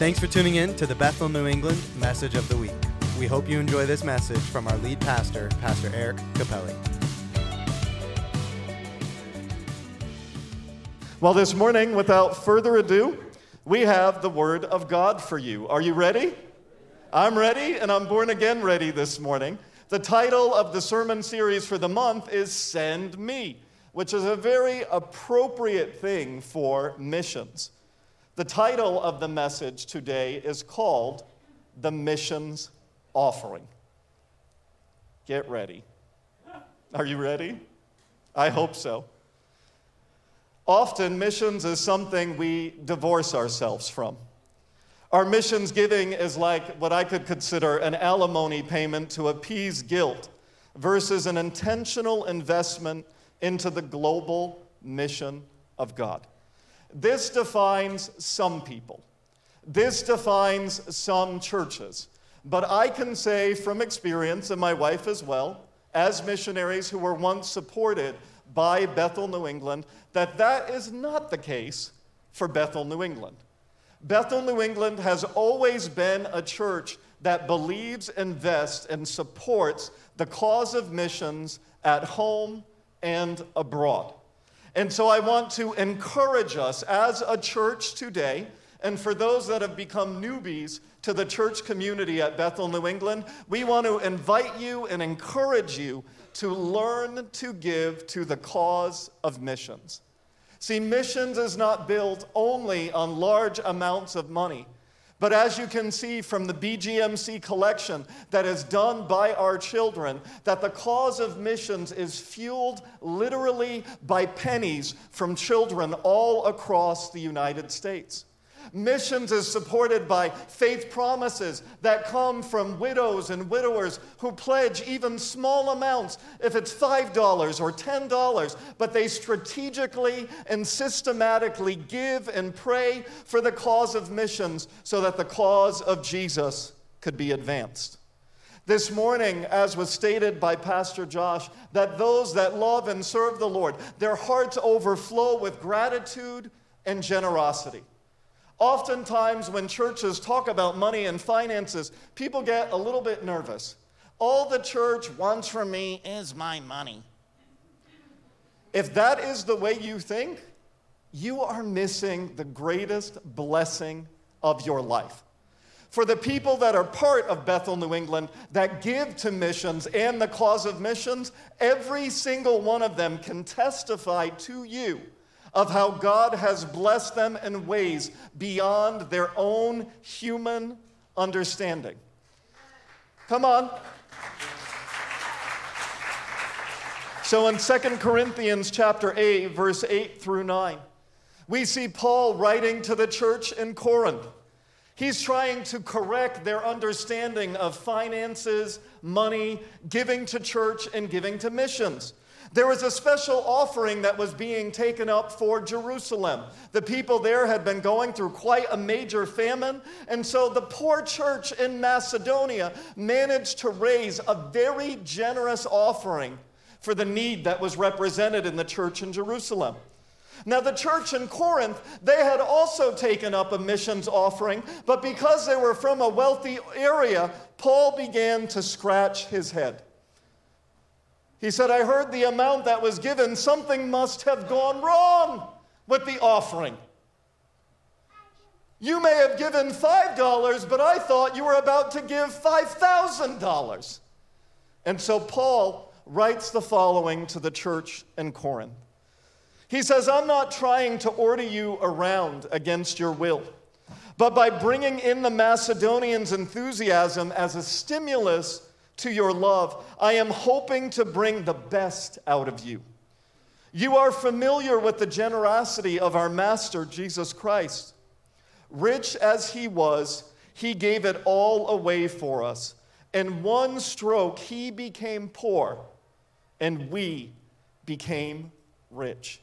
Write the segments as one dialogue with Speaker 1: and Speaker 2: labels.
Speaker 1: Thanks for tuning in to the Bethel New England Message of the Week. We hope you enjoy this message from our lead pastor, Pastor Eric Capelli.
Speaker 2: Well, this morning, without further ado, we have the Word of God for you. Are you ready? I'm ready, and I'm born again ready this morning. The title of the sermon series for the month is Send Me, which is a very appropriate thing for missions. The title of the message today is called The Missions Offering. Get ready. Are you ready? I hope so. Often, missions is something we divorce ourselves from. Our missions giving is like what I could consider an alimony payment to appease guilt versus an intentional investment into the global mission of God. This defines some people. This defines some churches. But I can say from experience, and my wife as well, as missionaries who were once supported by Bethel, New England, that that is not the case for Bethel, New England. Bethel, New England has always been a church that believes, invests, and supports the cause of missions at home and abroad. And so I want to encourage us as a church today, and for those that have become newbies to the church community at Bethel, New England, we want to invite you and encourage you to learn to give to the cause of missions. See, missions is not built only on large amounts of money. But as you can see from the BGMC collection that is done by our children, that the cause of missions is fueled literally by pennies from children all across the United States. Missions is supported by faith promises that come from widows and widowers who pledge even small amounts, if it's $5 or $10, but they strategically and systematically give and pray for the cause of missions so that the cause of Jesus could be advanced. This morning, as was stated by Pastor Josh, that those that love and serve the Lord, their hearts overflow with gratitude and generosity. Oftentimes, when churches talk about money and finances, people get a little bit nervous. All the church wants from me is my money. If that is the way you think, you are missing the greatest blessing of your life. For the people that are part of Bethel, New England, that give to missions and the cause of missions, every single one of them can testify to you of how God has blessed them in ways beyond their own human understanding. Come on. So in 2 Corinthians chapter 8 verse 8 through 9, we see Paul writing to the church in Corinth. He's trying to correct their understanding of finances, money, giving to church and giving to missions. There was a special offering that was being taken up for Jerusalem. The people there had been going through quite a major famine, and so the poor church in Macedonia managed to raise a very generous offering for the need that was represented in the church in Jerusalem. Now, the church in Corinth, they had also taken up a missions offering, but because they were from a wealthy area, Paul began to scratch his head. He said, I heard the amount that was given. Something must have gone wrong with the offering. You may have given $5, but I thought you were about to give $5,000. And so Paul writes the following to the church in Corinth. He says, I'm not trying to order you around against your will, but by bringing in the Macedonians' enthusiasm as a stimulus to your love, I am hoping to bring the best out of you. You are familiar with the generosity of our Master, Jesus Christ. Rich as he was, he gave it all away for us. In one stroke, he became poor, and we became rich.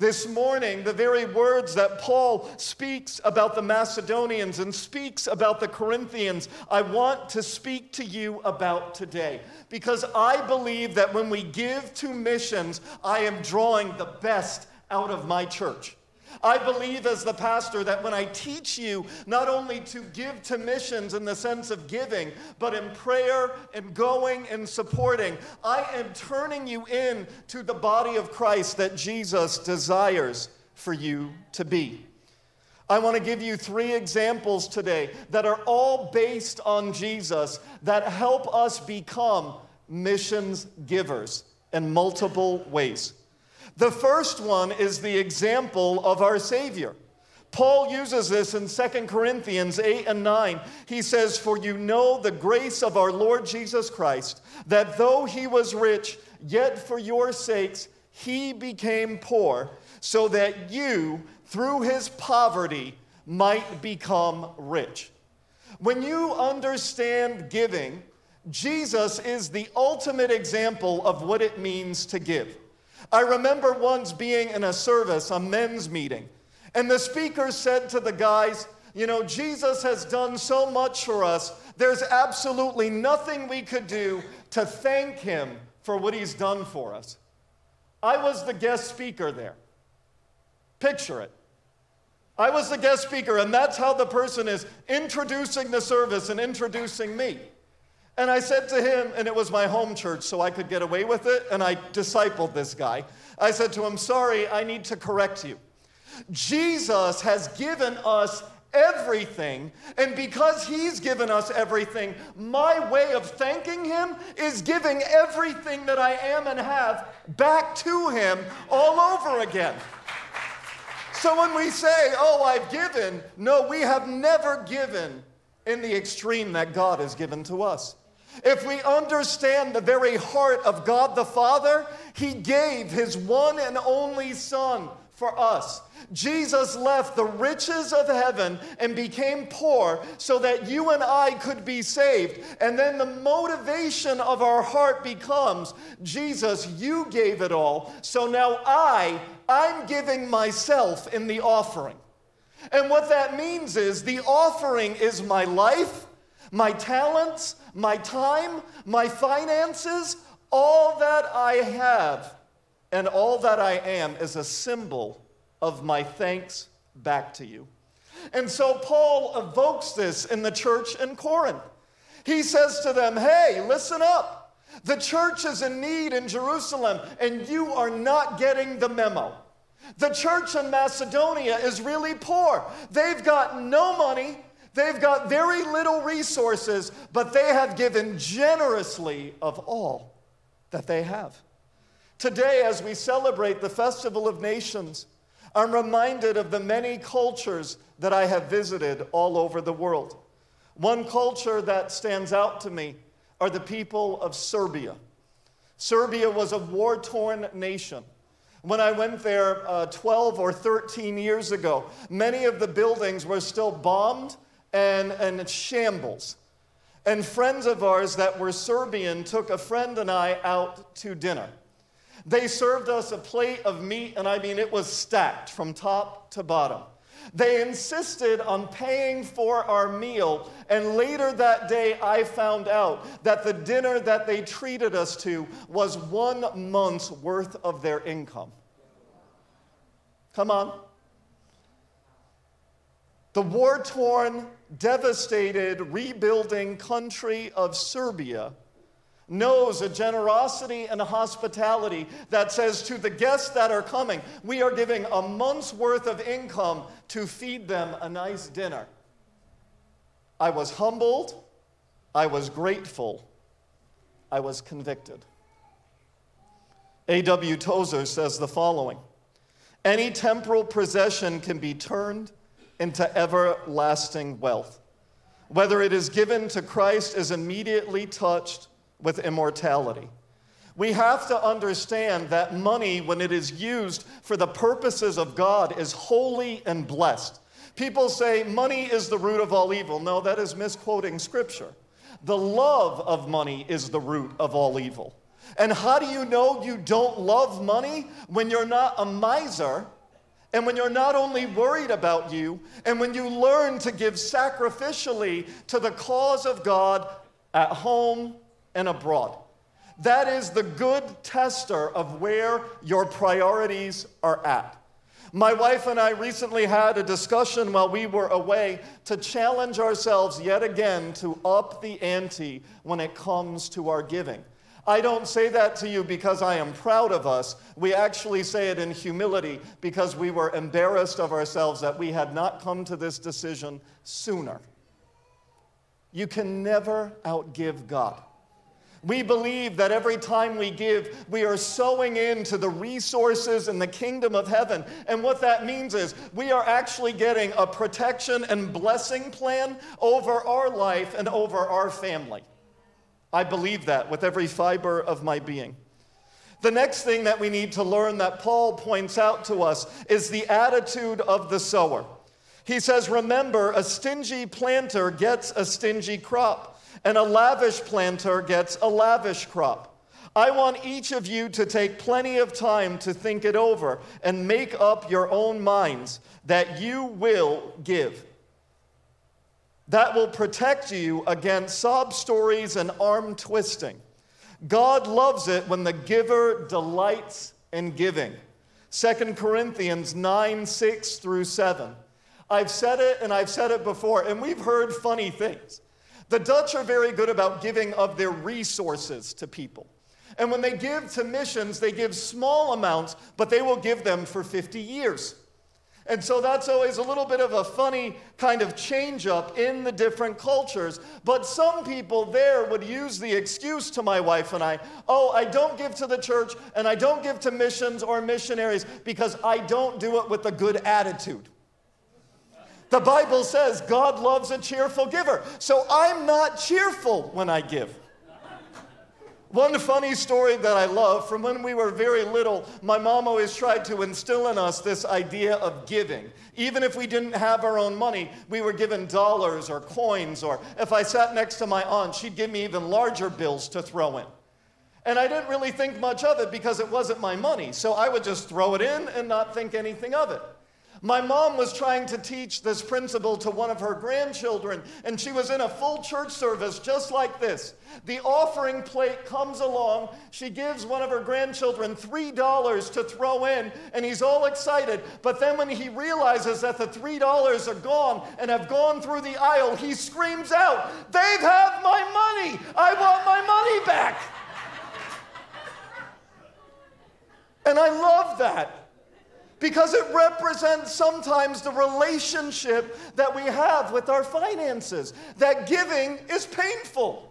Speaker 2: This morning, the very words that Paul speaks about the Macedonians and speaks about the Corinthians, I want to speak to you about today. Because I believe that when we give to missions, I am drawing the best out of my church. I believe as the pastor that when I teach you not only to give to missions in the sense of giving, but in prayer and going and supporting, I am turning you in to the body of Christ that Jesus desires for you to be. I want to give you three examples today that are all based on Jesus that help us become missions givers in multiple ways. The first one is the example of our Savior. Paul uses this in 2 Corinthians 8 and 9. He says, For you know the grace of our Lord Jesus Christ, that though he was rich, yet for your sakes he became poor, so that you, through his poverty, might become rich. When you understand giving, Jesus is the ultimate example of what it means to give. I remember once being in a service, a men's meeting, and the speaker said to the guys, You know, Jesus has done so much for us, there's absolutely nothing we could do to thank him for what he's done for us. I was the guest speaker there. Picture it. I was the guest speaker, and that's how the person is introducing the service and introducing me. And I said to him, and it was my home church, so I could get away with it, and I discipled this guy. I said to him, Sorry, I need to correct you. Jesus has given us everything, and because He's given us everything, my way of thanking Him is giving everything that I am and have back to Him all over again. So when we say, Oh, I've given, no, we have never given in the extreme that God has given to us. If we understand the very heart of God the Father, He gave His one and only Son for us. Jesus left the riches of heaven and became poor so that you and I could be saved. And then the motivation of our heart becomes Jesus, you gave it all. So now I, I'm giving myself in the offering. And what that means is the offering is my life my talents, my time, my finances, all that I have and all that I am is a symbol of my thanks back to you. And so Paul evokes this in the church in Corinth. He says to them, Hey, listen up. The church is in need in Jerusalem, and you are not getting the memo. The church in Macedonia is really poor. They've got no money, They've got very little resources, but they have given generously of all that they have. Today, as we celebrate the Festival of Nations, I'm reminded of the many cultures that I have visited all over the world. One culture that stands out to me are the people of Serbia. Serbia was a war torn nation. When I went there uh, 12 or 13 years ago, many of the buildings were still bombed and, and shambles. And friends of ours that were Serbian took a friend and I out to dinner. They served us a plate of meat, and I mean, it was stacked from top to bottom. They insisted on paying for our meal, and later that day I found out that the dinner that they treated us to was one month's worth of their income. Come on. The war torn, devastated, rebuilding country of Serbia knows a generosity and a hospitality that says to the guests that are coming, we are giving a month's worth of income to feed them a nice dinner. I was humbled, I was grateful, I was convicted. A.W. Tozer says the following Any temporal possession can be turned into everlasting wealth. Whether it is given to Christ is immediately touched with immortality. We have to understand that money, when it is used for the purposes of God, is holy and blessed. People say money is the root of all evil. No, that is misquoting scripture. The love of money is the root of all evil. And how do you know you don't love money? When you're not a miser and when you're not only worried about you, and when you learn to give sacrificially to the cause of God at home and abroad. That is the good tester of where your priorities are at. My wife and I recently had a discussion while we were away to challenge ourselves yet again to up the ante when it comes to our giving. I don't say that to you because I am proud of us. We actually say it in humility because we were embarrassed of ourselves that we had not come to this decision sooner. You can never outgive God. We believe that every time we give, we are sowing into the resources in the kingdom of heaven. And what that means is we are actually getting a protection and blessing plan over our life and over our family. I believe that with every fiber of my being. The next thing that we need to learn that Paul points out to us is the attitude of the sower. He says, Remember, a stingy planter gets a stingy crop and a lavish planter gets a lavish crop. I want each of you to take plenty of time to think it over and make up your own minds that you will give. That will protect you against sob stories and arm twisting. God loves it when the giver delights in giving. 2 Corinthians 9 6 through 7. I've said it and I've said it before, and we've heard funny things. The Dutch are very good about giving of their resources to people. And when they give to missions, they give small amounts, but they will give them for 50 years. And so that's always a little bit of a funny kind of change up in the different cultures. But some people there would use the excuse to my wife and I oh, I don't give to the church and I don't give to missions or missionaries because I don't do it with a good attitude. The Bible says God loves a cheerful giver. So I'm not cheerful when I give. One funny story that I love from when we were very little, my mom always tried to instill in us this idea of giving. Even if we didn't have our own money, we were given dollars or coins, or if I sat next to my aunt, she'd give me even larger bills to throw in. And I didn't really think much of it because it wasn't my money, so I would just throw it in and not think anything of it. My mom was trying to teach this principle to one of her grandchildren, and she was in a full church service just like this. The offering plate comes along. She gives one of her grandchildren $3 to throw in, and he's all excited. But then when he realizes that the $3 are gone and have gone through the aisle, he screams out, They've had my money! I want my money back! And I love that because it represents sometimes the relationship that we have with our finances. That giving is painful.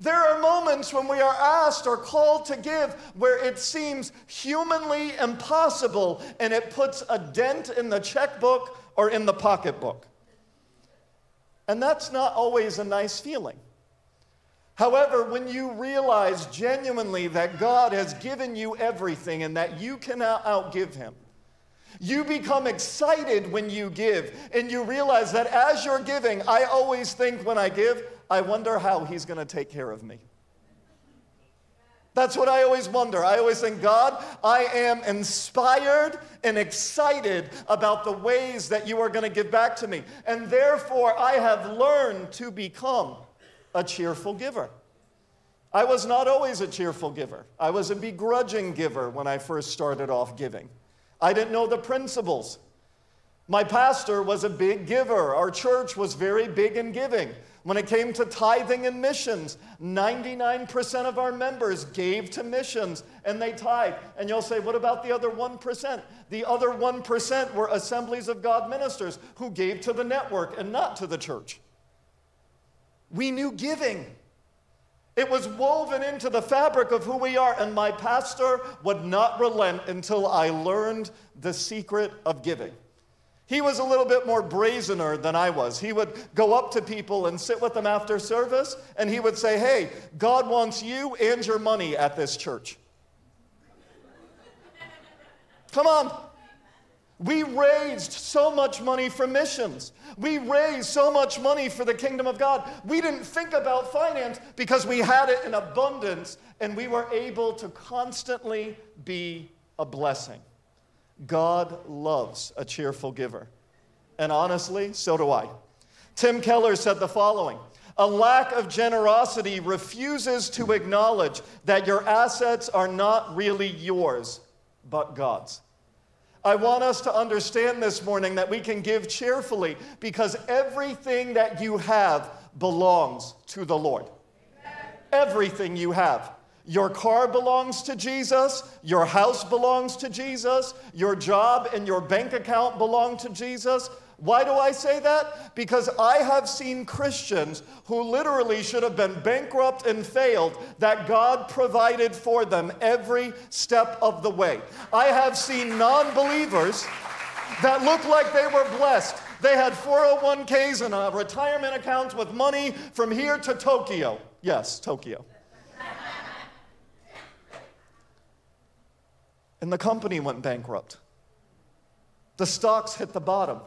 Speaker 2: There are moments when we are asked or called to give where it seems humanly impossible and it puts a dent in the checkbook or in the pocketbook. And that's not always a nice feeling. However, when you realize genuinely that God has given you everything and that you cannot outgive Him, you become excited when you give, and you realize that as you're giving, I always think when I give, I wonder how He's going to take care of me. That's what I always wonder. I always think, God, I am inspired and excited about the ways that you are going to give back to me. And therefore, I have learned to become a cheerful giver. I was not always a cheerful giver. I was a begrudging giver when I first started off giving. I didn't know the principles. My pastor was a big giver. Our church was very big in giving. When it came to tithing and missions, 99% of our members gave to missions and they tithe. And you'll say, what about the other 1%? The other 1% were assemblies of God ministers who gave to the network and not to the church. We knew giving. It was woven into the fabric of who we are, and my pastor would not relent until I learned the secret of giving. He was a little bit more brazener than I was. He would go up to people and sit with them after service, and he would say, Hey, God wants you and your money at this church. Come on. We raised so much money for missions. We raised so much money for the kingdom of God. We didn't think about finance because we had it in abundance and we were able to constantly be a blessing. God loves a cheerful giver. And honestly, so do I. Tim Keller said the following A lack of generosity refuses to acknowledge that your assets are not really yours, but God's. I want us to understand this morning that we can give cheerfully because everything that you have belongs to the Lord. Everything you have. Your car belongs to Jesus. Your house belongs to Jesus. Your job and your bank account belong to Jesus. Why do I say that? Because I have seen Christians who literally should have been bankrupt and failed that God provided for them every step of the way. I have seen non believers that looked like they were blessed. They had 401ks and retirement accounts with money from here to Tokyo. Yes, Tokyo. and the company went bankrupt. The stocks hit the bottom.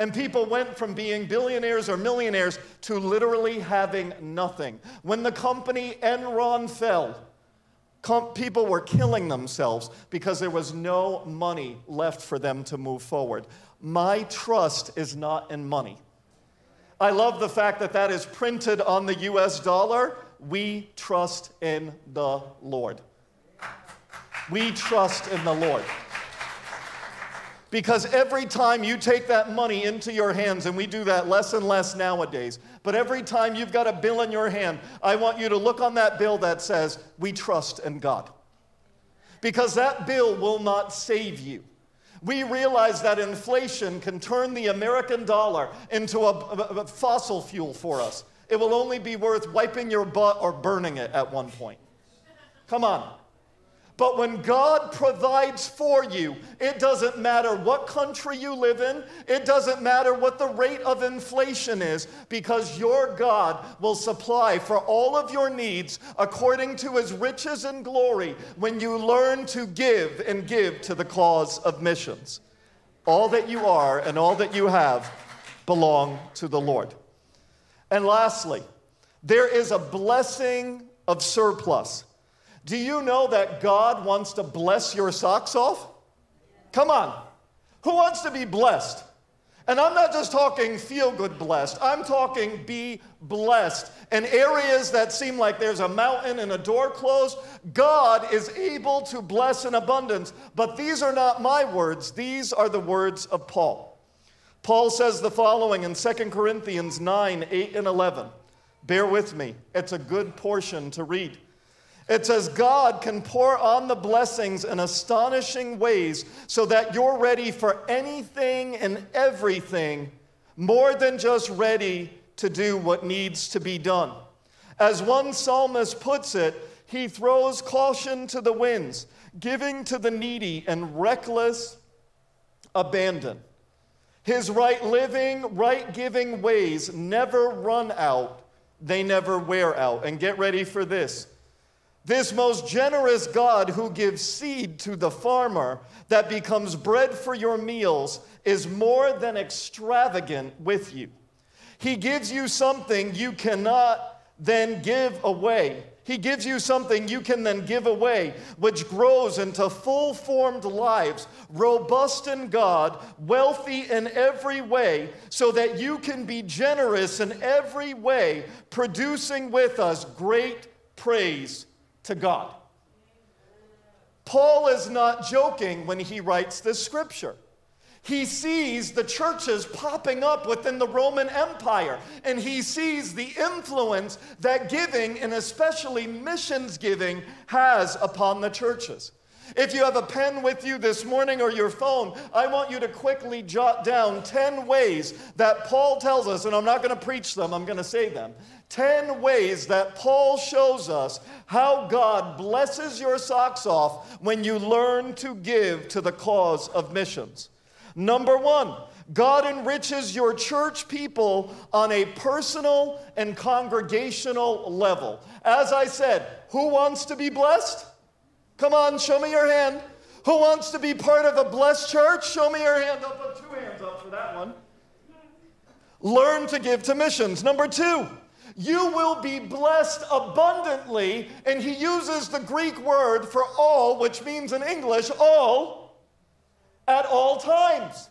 Speaker 2: And people went from being billionaires or millionaires to literally having nothing. When the company Enron fell, com- people were killing themselves because there was no money left for them to move forward. My trust is not in money. I love the fact that that is printed on the US dollar. We trust in the Lord. We trust in the Lord. Because every time you take that money into your hands, and we do that less and less nowadays, but every time you've got a bill in your hand, I want you to look on that bill that says, We trust in God. Because that bill will not save you. We realize that inflation can turn the American dollar into a, a, a fossil fuel for us. It will only be worth wiping your butt or burning it at one point. Come on. But when God provides for you, it doesn't matter what country you live in, it doesn't matter what the rate of inflation is, because your God will supply for all of your needs according to his riches and glory when you learn to give and give to the cause of missions. All that you are and all that you have belong to the Lord. And lastly, there is a blessing of surplus. Do you know that God wants to bless your socks off? Come on. Who wants to be blessed? And I'm not just talking feel good blessed, I'm talking be blessed. In areas that seem like there's a mountain and a door closed, God is able to bless in abundance. But these are not my words, these are the words of Paul. Paul says the following in 2 Corinthians 9 8 and 11. Bear with me, it's a good portion to read. It says, God can pour on the blessings in astonishing ways so that you're ready for anything and everything, more than just ready to do what needs to be done. As one psalmist puts it, he throws caution to the winds, giving to the needy and reckless abandon. His right living, right giving ways never run out, they never wear out. And get ready for this. This most generous God who gives seed to the farmer that becomes bread for your meals is more than extravagant with you. He gives you something you cannot then give away. He gives you something you can then give away, which grows into full formed lives, robust in God, wealthy in every way, so that you can be generous in every way, producing with us great praise to God. Paul is not joking when he writes this scripture. He sees the churches popping up within the Roman Empire, and he sees the influence that giving, and especially missions giving, has upon the churches. If you have a pen with you this morning or your phone, I want you to quickly jot down 10 ways that Paul tells us, and I'm not going to preach them, I'm going to say them. 10 ways that Paul shows us how God blesses your socks off when you learn to give to the cause of missions. Number one, God enriches your church people on a personal and congregational level. As I said, who wants to be blessed? Come on, show me your hand. Who wants to be part of a blessed church? Show me your hand. I'll put two hands up for that one. Learn to give to missions. Number two, you will be blessed abundantly. And he uses the Greek word for all, which means in English, all, at all times.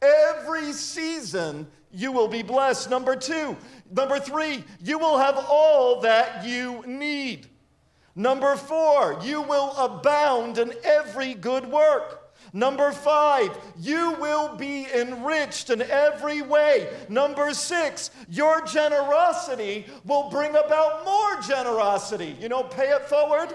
Speaker 2: Every season you will be blessed. Number two. Number three, you will have all that you need. Number four, you will abound in every good work. Number five, you will be enriched in every way. Number six, your generosity will bring about more generosity. You know, pay it forward.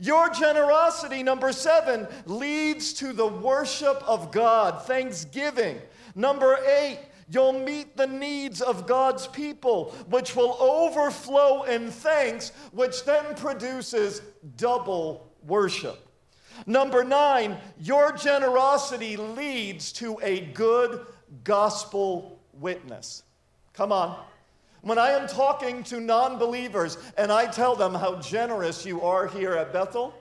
Speaker 2: Your generosity, number seven, leads to the worship of God, thanksgiving. Number eight, you'll meet the needs of God's people, which will overflow in thanks, which then produces double worship. Number nine, your generosity leads to a good gospel witness. Come on. When I am talking to non believers and I tell them how generous you are here at Bethel,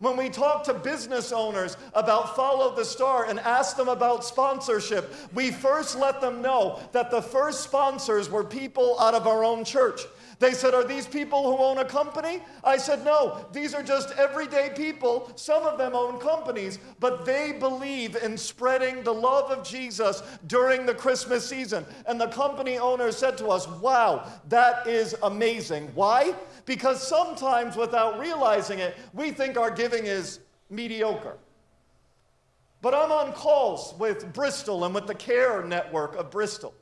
Speaker 2: when we talk to business owners about Follow the Star and ask them about sponsorship, we first let them know that the first sponsors were people out of our own church. They said, Are these people who own a company? I said, No, these are just everyday people. Some of them own companies, but they believe in spreading the love of Jesus during the Christmas season. And the company owner said to us, Wow, that is amazing. Why? Because sometimes without realizing it, we think our giving is mediocre. But I'm on calls with Bristol and with the CARE network of Bristol.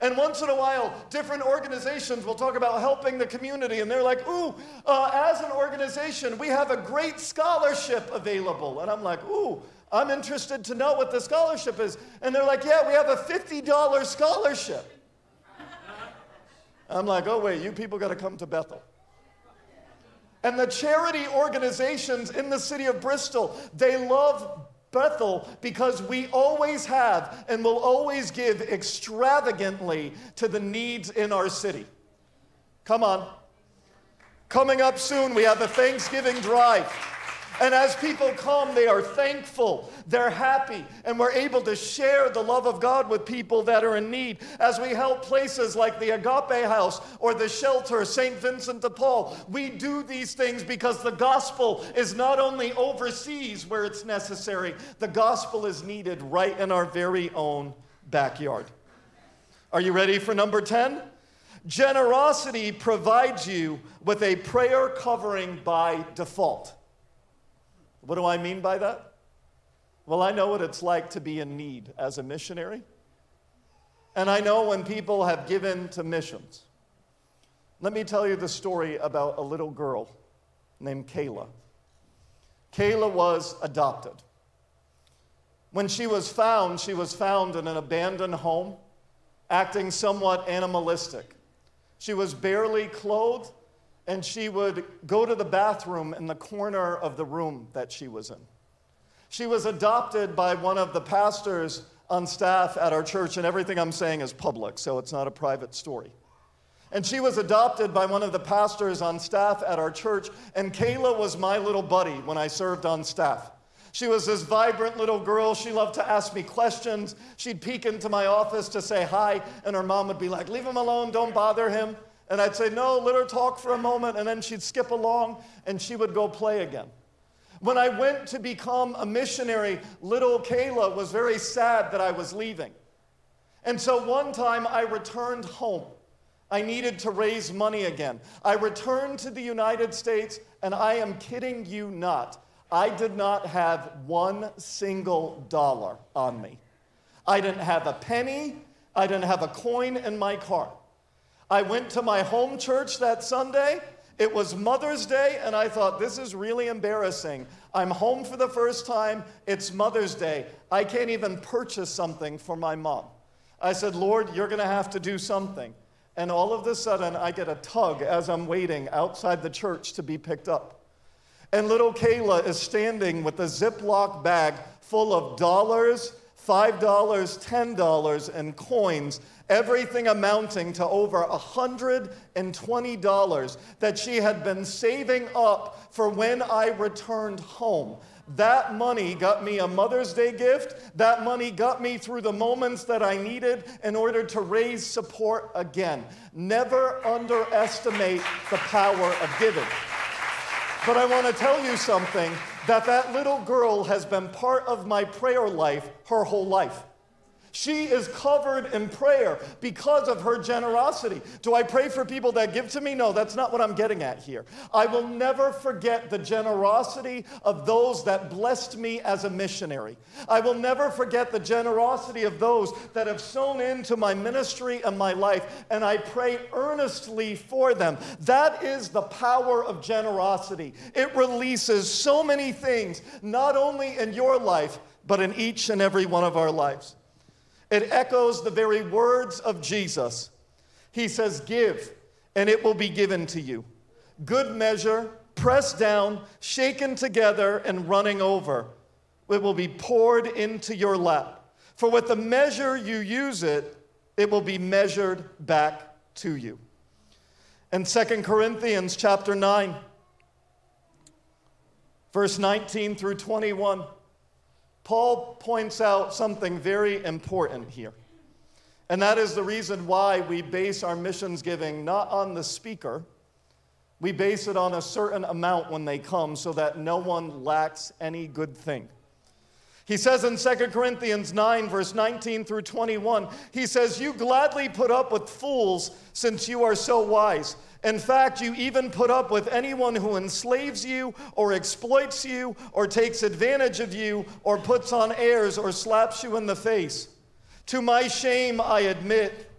Speaker 2: And once in a while, different organizations will talk about helping the community, and they're like, ooh, uh, as an organization, we have a great scholarship available. And I'm like, ooh, I'm interested to know what the scholarship is. And they're like, yeah, we have a $50 scholarship. I'm like, oh, wait, you people got to come to Bethel. And the charity organizations in the city of Bristol, they love Bethel because we always have and will always give extravagantly to the needs in our city. Come on. Coming up soon, we have the Thanksgiving drive. And as people come, they are thankful, they're happy, and we're able to share the love of God with people that are in need. As we help places like the Agape House or the shelter, St. Vincent de Paul, we do these things because the gospel is not only overseas where it's necessary, the gospel is needed right in our very own backyard. Are you ready for number 10? Generosity provides you with a prayer covering by default. What do I mean by that? Well, I know what it's like to be in need as a missionary. And I know when people have given to missions. Let me tell you the story about a little girl named Kayla. Kayla was adopted. When she was found, she was found in an abandoned home, acting somewhat animalistic. She was barely clothed and she would go to the bathroom in the corner of the room that she was in. She was adopted by one of the pastors on staff at our church, and everything I'm saying is public, so it's not a private story. And she was adopted by one of the pastors on staff at our church, and Kayla was my little buddy when I served on staff. She was this vibrant little girl. She loved to ask me questions. She'd peek into my office to say hi, and her mom would be like, Leave him alone, don't bother him. And I'd say, No, let her talk for a moment. And then she'd skip along and she would go play again. When I went to become a missionary, little Kayla was very sad that I was leaving. And so one time I returned home. I needed to raise money again. I returned to the United States, and I am kidding you not. I did not have one single dollar on me. I didn't have a penny, I didn't have a coin in my car. I went to my home church that Sunday. It was Mother's Day, and I thought, this is really embarrassing. I'm home for the first time. It's Mother's Day. I can't even purchase something for my mom. I said, Lord, you're going to have to do something. And all of a sudden, I get a tug as I'm waiting outside the church to be picked up. And little Kayla is standing with a Ziploc bag full of dollars, $5, $10, and coins everything amounting to over $120 that she had been saving up for when I returned home. That money got me a Mother's Day gift. That money got me through the moments that I needed in order to raise support again. Never underestimate the power of giving. But I want to tell you something that that little girl has been part of my prayer life her whole life. She is covered in prayer because of her generosity. Do I pray for people that give to me? No, that's not what I'm getting at here. I will never forget the generosity of those that blessed me as a missionary. I will never forget the generosity of those that have sown into my ministry and my life, and I pray earnestly for them. That is the power of generosity. It releases so many things, not only in your life, but in each and every one of our lives. It echoes the very words of Jesus. He says, Give, and it will be given to you. Good measure, pressed down, shaken together, and running over. It will be poured into your lap. For with the measure you use it, it will be measured back to you. In 2 Corinthians chapter 9, verse 19 through 21. Paul points out something very important here. And that is the reason why we base our missions giving not on the speaker, we base it on a certain amount when they come so that no one lacks any good thing. He says in 2 Corinthians 9, verse 19 through 21, he says, You gladly put up with fools since you are so wise. In fact, you even put up with anyone who enslaves you or exploits you or takes advantage of you or puts on airs or slaps you in the face. To my shame, I admit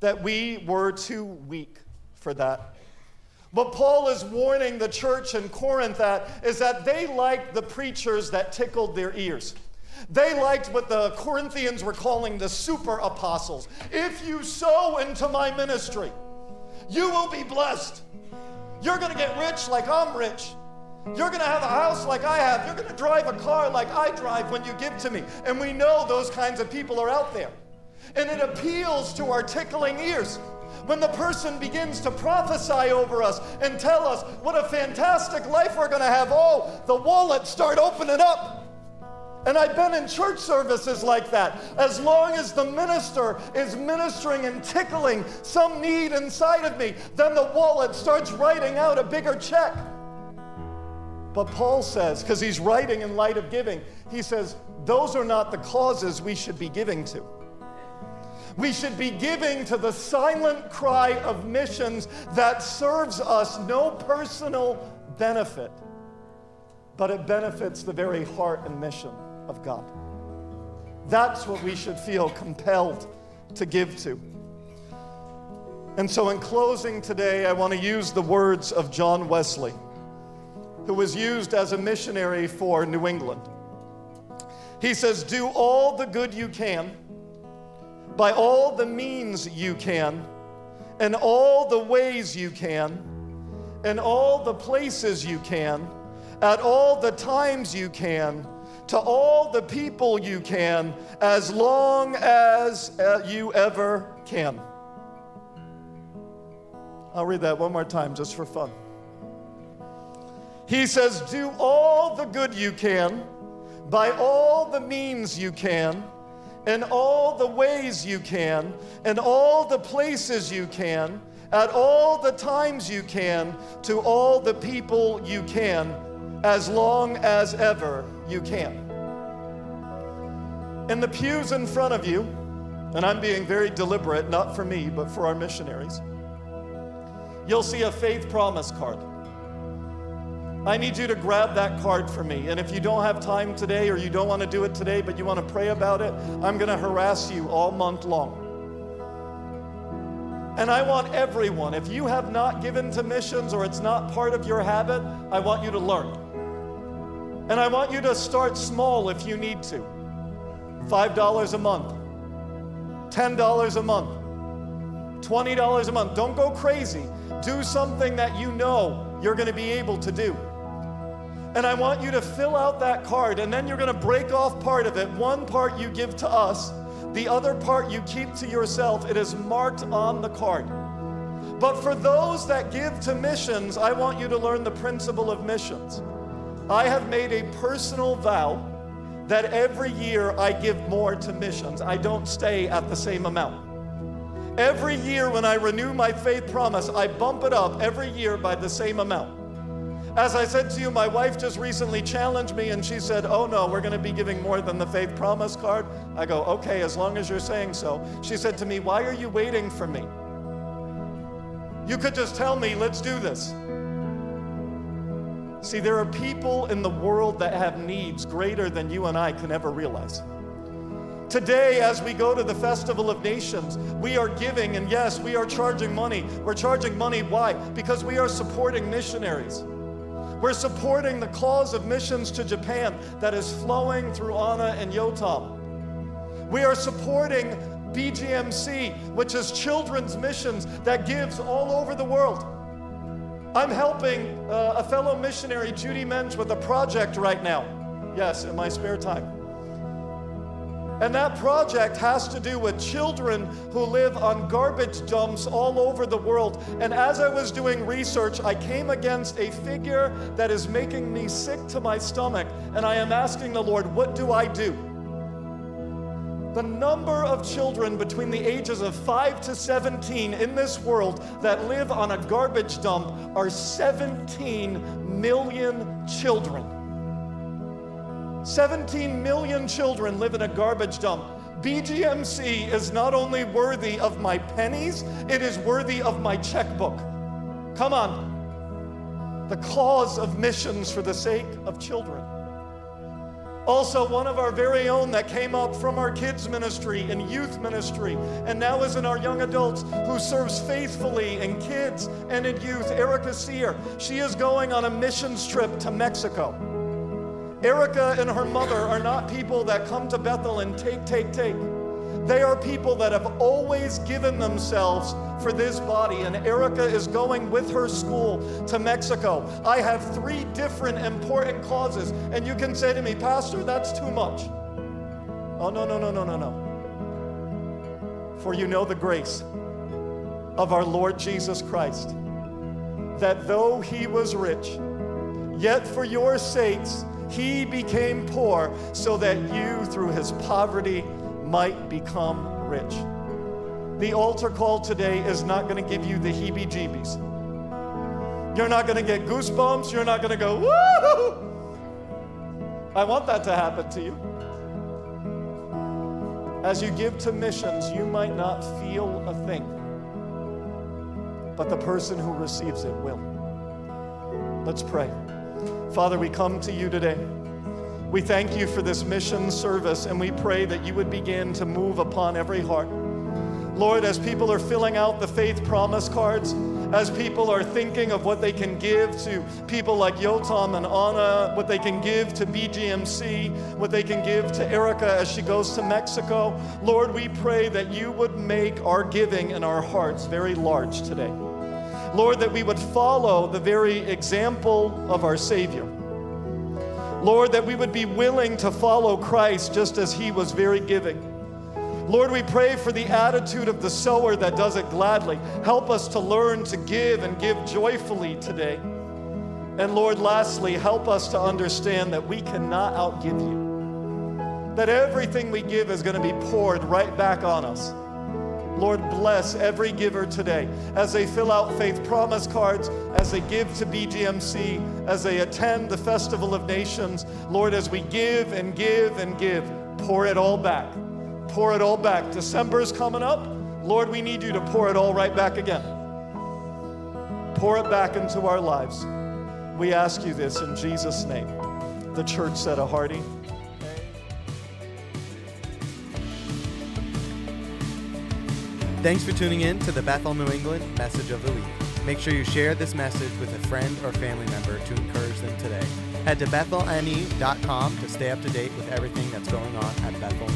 Speaker 2: that we were too weak for that. What Paul is warning the church in Corinth at is that they liked the preachers that tickled their ears. They liked what the Corinthians were calling the super apostles. If you sow into my ministry, you will be blessed. You're going to get rich like I'm rich. You're going to have a house like I have. You're going to drive a car like I drive when you give to me. And we know those kinds of people are out there. And it appeals to our tickling ears. When the person begins to prophesy over us and tell us what a fantastic life we're going to have, oh, the wallets start opening up. And I've been in church services like that. As long as the minister is ministering and tickling some need inside of me, then the wallet starts writing out a bigger check. But Paul says, because he's writing in light of giving, he says, those are not the causes we should be giving to. We should be giving to the silent cry of missions that serves us no personal benefit, but it benefits the very heart and mission of God. That's what we should feel compelled to give to. And so, in closing today, I want to use the words of John Wesley, who was used as a missionary for New England. He says, Do all the good you can, by all the means you can, and all the ways you can, and all the places you can, at all the times you can to all the people you can as long as uh, you ever can. I'll read that one more time just for fun. He says, Do all the good you can, by all the means you can, in all the ways you can, in all the places you can, at all the times you can, to all the people you can, as long as ever you can. In the pews in front of you, and I'm being very deliberate, not for me, but for our missionaries, you'll see a faith promise card. I need you to grab that card for me. And if you don't have time today or you don't want to do it today, but you want to pray about it, I'm going to harass you all month long. And I want everyone, if you have not given to missions or it's not part of your habit, I want you to learn. And I want you to start small if you need to $5 a month, $10 a month, $20 a month. Don't go crazy. Do something that you know you're going to be able to do. And I want you to fill out that card, and then you're going to break off part of it. One part you give to us, the other part you keep to yourself. It is marked on the card. But for those that give to missions, I want you to learn the principle of missions. I have made a personal vow that every year I give more to missions. I don't stay at the same amount. Every year when I renew my faith promise, I bump it up every year by the same amount. As I said to you, my wife just recently challenged me and she said, Oh no, we're going to be giving more than the faith promise card. I go, Okay, as long as you're saying so. She said to me, Why are you waiting for me? You could just tell me, let's do this. See, there are people in the world that have needs greater than you and I can ever realize. Today, as we go to the Festival of Nations, we are giving, and yes, we are charging money. We're charging money. Why? Because we are supporting missionaries. We're supporting the cause of missions to Japan that is flowing through Anna and Yotam. We are supporting BGMC, which is children's missions that gives all over the world. I'm helping uh, a fellow missionary, Judy Mensch, with a project right now. Yes, in my spare time. And that project has to do with children who live on garbage dumps all over the world. And as I was doing research, I came against a figure that is making me sick to my stomach. And I am asking the Lord, what do I do? The number of children between the ages of 5 to 17 in this world that live on a garbage dump are 17 million children. 17 million children live in a garbage dump. BGMC is not only worthy of my pennies, it is worthy of my checkbook. Come on. The cause of missions for the sake of children. Also, one of our very own that came up from our kids' ministry and youth ministry, and now is in our young adults, who serves faithfully in kids and in youth, Erica Sear. She is going on a missions trip to Mexico. Erica and her mother are not people that come to Bethel and take, take, take. They are people that have always given themselves for this body, and Erica is going with her school to Mexico. I have three different important causes, and you can say to me, Pastor, that's too much. Oh, no, no, no, no, no, no. For you know the grace of our Lord Jesus Christ, that though he was rich, yet for your sakes, he became poor so that you, through his poverty, might become rich. The altar call today is not going to give you the heebie jeebies. You're not going to get goosebumps. You're not going to go, woo! I want that to happen to you. As you give to missions, you might not feel a thing, but the person who receives it will. Let's pray. Father, we come to you today. We thank you for this mission service and we pray that you would begin to move upon every heart. Lord, as people are filling out the faith promise cards, as people are thinking of what they can give to people like Yotam and Anna, what they can give to BGMC, what they can give to Erica as she goes to Mexico, Lord, we pray that you would make our giving in our hearts very large today. Lord, that we would follow the very example of our Savior. Lord, that we would be willing to follow Christ just as he was very giving. Lord, we pray for the attitude of the sower that does it gladly. Help us to learn to give and give joyfully today. And Lord, lastly, help us to understand that we cannot outgive you. That everything we give is going to be poured right back on us. Lord, bless every giver today as they fill out faith promise cards, as they give to BGMC, as they attend the Festival of Nations. Lord, as we give and give and give, pour it all back. Pour it all back. December is coming up. Lord, we need you to pour it all right back again. Pour it back into our lives. We ask you this in Jesus' name. The church said a hearty.
Speaker 1: Thanks for tuning in to the Bethel New England Message of the Week. Make sure you share this message with a friend or family member to encourage them today. Head to bethelme.com to stay up to date with everything that's going on at Bethel